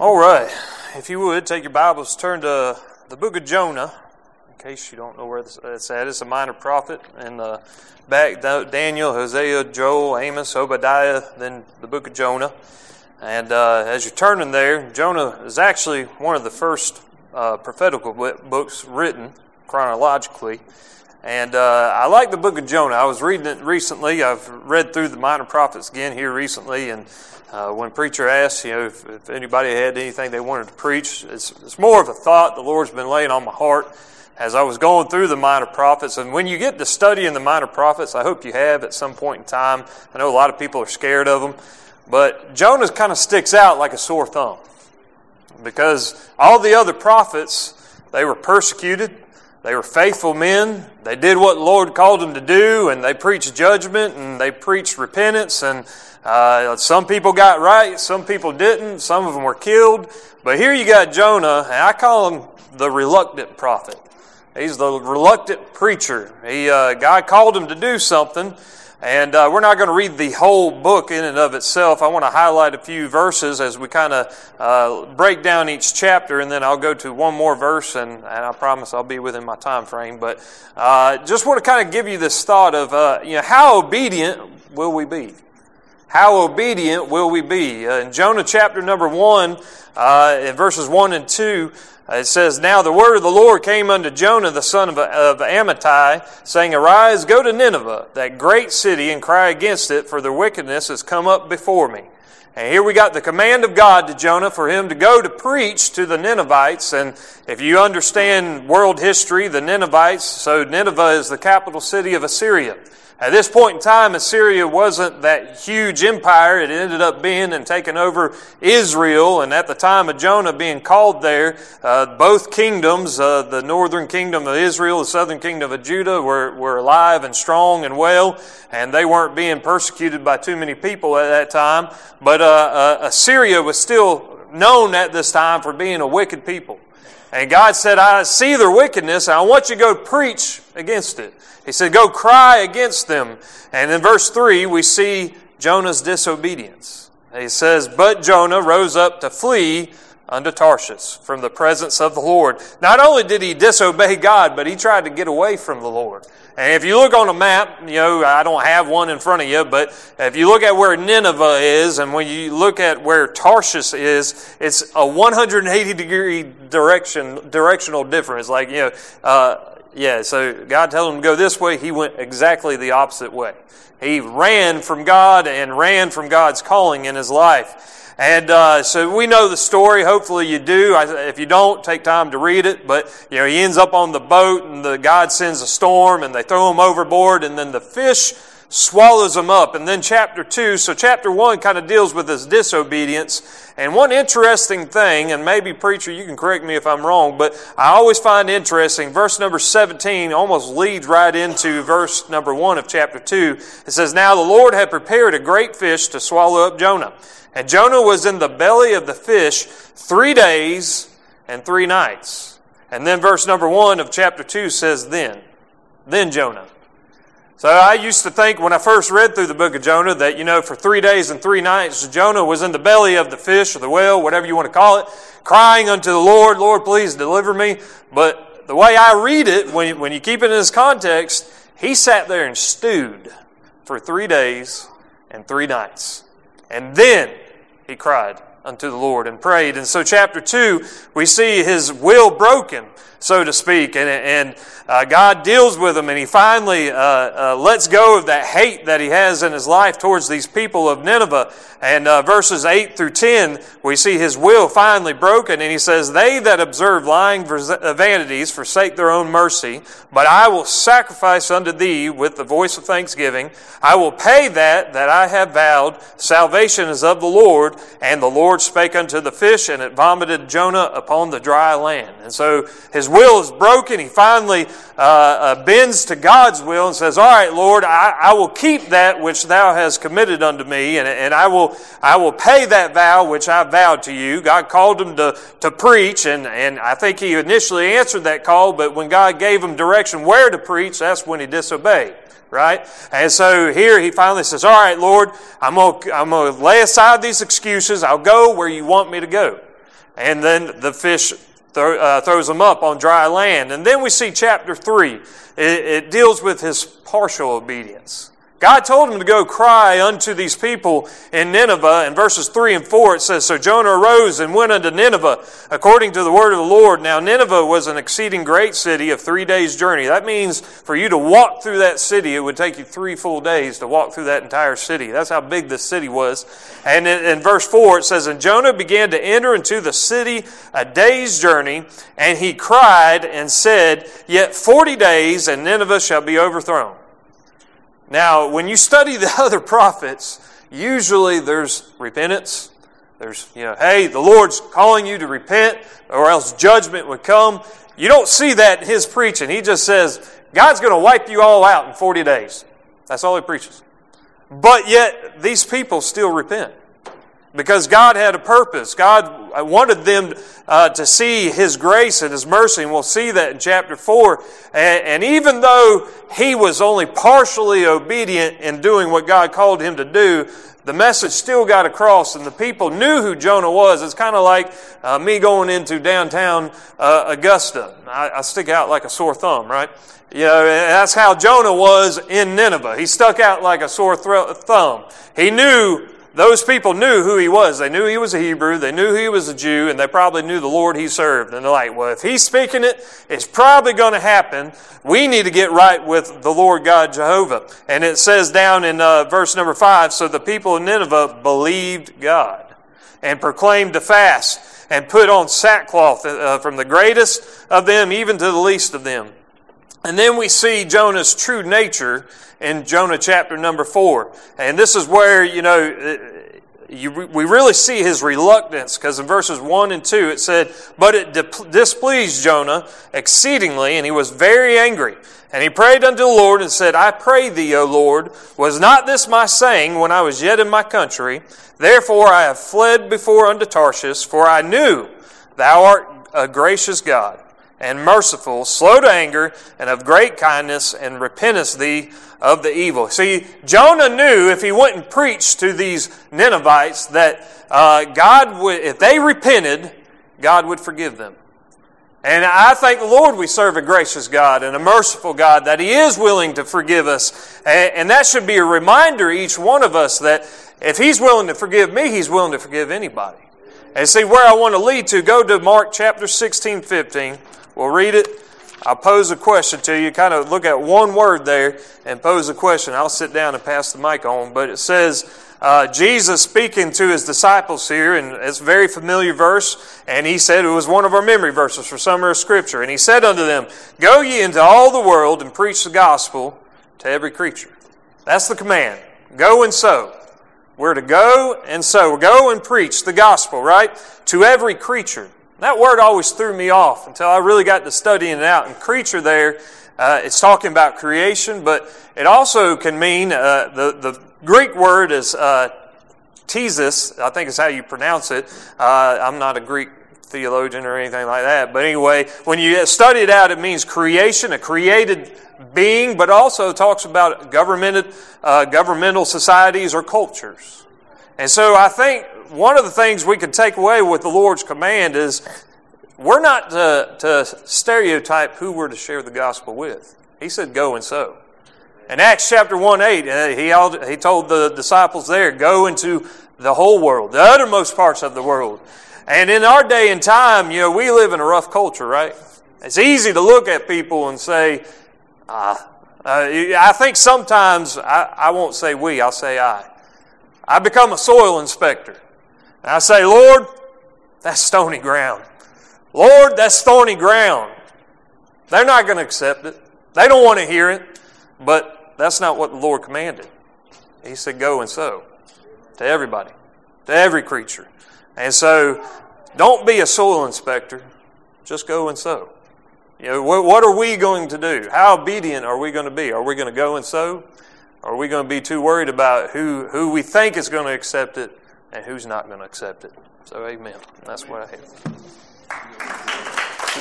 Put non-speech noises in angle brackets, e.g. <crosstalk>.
All right. If you would, take your Bibles, turn to the book of Jonah. In case you don't know where it's at, it's a minor prophet. And back Daniel, Hosea, Joel, Amos, Obadiah, then the book of Jonah. And uh, as you're turning there, Jonah is actually one of the first uh, prophetical books written chronologically. And uh, I like the book of Jonah. I was reading it recently. I've read through the minor prophets again here recently, and uh, when preacher asked, you know, if, if, anybody had anything they wanted to preach, it's, it's more of a thought the Lord's been laying on my heart as I was going through the minor prophets. And when you get to studying the minor prophets, I hope you have at some point in time. I know a lot of people are scared of them, but Jonah kind of sticks out like a sore thumb because all the other prophets, they were persecuted. They were faithful men. They did what the Lord called them to do, and they preached judgment and they preached repentance. And uh, some people got right, some people didn't. Some of them were killed. But here you got Jonah, and I call him the reluctant prophet. He's the reluctant preacher. He, uh, God called him to do something, and uh, we're not going to read the whole book in and of itself. I want to highlight a few verses as we kind of uh, break down each chapter, and then I'll go to one more verse, and, and I promise I'll be within my time frame. But uh, just want to kind of give you this thought of, uh, you know, how obedient will we be? How obedient will we be? Uh, in Jonah chapter number 1, uh, in verses 1 and 2, it says, Now the word of the Lord came unto Jonah the son of, of Amittai, saying, Arise, go to Nineveh, that great city, and cry against it, for their wickedness has come up before me. And here we got the command of God to Jonah for him to go to preach to the Ninevites. And if you understand world history, the Ninevites, so Nineveh is the capital city of Assyria. At this point in time, Assyria wasn't that huge empire it ended up being and taking over Israel. And at the time of Jonah being called there, uh, both kingdoms, uh, the northern kingdom of Israel, the southern kingdom of Judah, were, were alive and strong and well, and they weren't being persecuted by too many people at that time. But uh, uh Assyria was still known at this time for being a wicked people. And God said, I see their wickedness, and I want you to go preach against it. He said, Go cry against them. And in verse 3, we see Jonah's disobedience. He says, But Jonah rose up to flee unto Tarshish from the presence of the Lord. Not only did he disobey God, but he tried to get away from the Lord. And if you look on a map, you know, I don't have one in front of you, but if you look at where Nineveh is and when you look at where Tarshish is, it's a 180 degree direction, directional difference. Like, you know, uh, yeah, so God told him to go this way. He went exactly the opposite way. He ran from God and ran from God's calling in his life. And uh, so we know the story. Hopefully you do. I, If you don't, take time to read it. But you know, he ends up on the boat, and the God sends a storm, and they throw him overboard, and then the fish swallows them up. And then chapter 2, so chapter 1 kind of deals with his disobedience. And one interesting thing, and maybe preacher, you can correct me if I'm wrong, but I always find interesting, verse number 17 almost leads right into verse number 1 of chapter 2. It says, Now the Lord had prepared a great fish to swallow up Jonah. And Jonah was in the belly of the fish three days and three nights. And then verse number one of chapter two says, Then. Then Jonah. So I used to think when I first read through the book of Jonah that, you know, for three days and three nights, Jonah was in the belly of the fish or the whale, whatever you want to call it, crying unto the Lord, Lord, please deliver me. But the way I read it, when when you keep it in this context, he sat there and stewed for three days and three nights. And then he cried unto the Lord and prayed. And so, chapter 2, we see his will broken, so to speak. And, and uh, God deals with him and he finally uh, uh, lets go of that hate that he has in his life towards these people of Nineveh. And uh, verses 8 through 10, we see his will finally broken. And he says, They that observe lying uh, vanities forsake their own mercy, but I will sacrifice unto thee with the voice of thanksgiving. I will pay that that I have vowed. Salvation is of the Lord. And the Lord spake unto the fish, and it vomited Jonah upon the dry land. And so his will is broken. He finally uh, uh, bends to God's will and says, All right, Lord, I, I, will keep that which thou hast committed unto me, and, and I, will, I will pay that vow which I vowed to you. God called him to, to preach, and, and I think he initially answered that call, but when God gave him direction where to preach, that's when he disobeyed right? And so here he finally says, All right, Lord, I'm going to I'm to lay aside these excuses. I'll go where you want me to go. and then the fish throw, uh, throws them up on dry land. And then we see chapter 3. It, it deals with his partial obedience. God told him to go cry unto these people in Nineveh. In verses 3 and 4, it says, So Jonah arose and went unto Nineveh according to the word of the Lord. Now, Nineveh was an exceeding great city of three days' journey. That means for you to walk through that city, it would take you three full days to walk through that entire city. That's how big this city was. And in, in verse 4, it says, And Jonah began to enter into the city a day's journey, and he cried and said, Yet forty days, and Nineveh shall be overthrown. Now, when you study the <laughs> other prophets, usually there's repentance. There's, you know, hey, the Lord's calling you to repent, or else judgment would come. You don't see that in his preaching. He just says, God's going to wipe you all out in 40 days. That's all he preaches. But yet, these people still repent because God had a purpose. God wanted them uh, to see His grace and His mercy, and we'll see that in chapter 4. And, and, even though he was only partially obedient in doing what God called him to do, the message still got across, and the people knew who Jonah was. It's kind of like uh, me going into downtown uh, Augusta. I, I stick out like a sore thumb, right? You know, that's how Jonah was in Nineveh. He stuck out like a sore thumb. He knew those people knew who he was. They knew he was a Hebrew. They knew he was a Jew, and they probably knew the Lord he served. And they're like, well, if he's speaking it, it's probably going to happen. We need to get right with the Lord God Jehovah. And it says down in uh, verse number five, so the people of Nineveh believed God and proclaimed to fast and put on sackcloth uh, from the greatest of them even to the least of them. And then we see Jonah's true nature in Jonah chapter number four. And this is where, you know, you, we really see his reluctance because in verses 1 and 2 it said, But it displeased Jonah exceedingly, and he was very angry. And he prayed unto the Lord and said, I pray thee, O Lord, was not this my saying when I was yet in my country? Therefore I have fled before unto Tarshish, for I knew thou art a gracious God and merciful, slow to anger, and of great kindness, and repentest thee of the evil. See, Jonah knew if he went and preached to these Ninevites that uh, God would, if they repented, God would forgive them. And I thank the Lord we serve a gracious God and a merciful God that He is willing to forgive us. And that should be a reminder, each one of us, that if He's willing to forgive me, He's willing to forgive anybody. And see where I want to lead to, go to Mark chapter 16, 15. We'll read it. I'll pose a question to you. Kind of look at one word there and pose a question. I'll sit down and pass the mic on. But it says, uh, Jesus speaking to his disciples here, and it's a very familiar verse, and he said it was one of our memory verses for summer of Scripture. And he said unto them, Go ye into all the world and preach the gospel to every creature. That's the command. Go and sow. We're to go and sow. Go and preach the gospel, right? To every creature. That word always threw me off until I really got to studying it out. And creature there, uh, it's talking about creation, but it also can mean uh, the the Greek word is uh, thesis. I think is how you pronounce it. Uh, I'm not a Greek theologian or anything like that, but anyway, when you study it out, it means creation, a created being, but also talks about governmented, uh, governmental societies or cultures. And so I think one of the things we could take away with the Lord's command is we're not to, to stereotype who we're to share the gospel with. He said, go and sow. In Acts chapter 1 8, uh, he, he told the disciples there, go into the whole world, the uttermost parts of the world. And in our day and time, you know, we live in a rough culture, right? It's easy to look at people and say, ah, uh, I think sometimes, I, I won't say we, I'll say I. I become a soil inspector. And I say, Lord, that's stony ground. Lord, that's thorny ground. They're not going to accept it. They don't want to hear it. But that's not what the Lord commanded. He said, Go and sow to everybody, to every creature. And so, don't be a soil inspector. Just go and sow. You know, what are we going to do? How obedient are we going to be? Are we going to go and sow? Are we going to be too worried about who, who we think is going to accept it and who's not going to accept it. So, amen. That's what I have.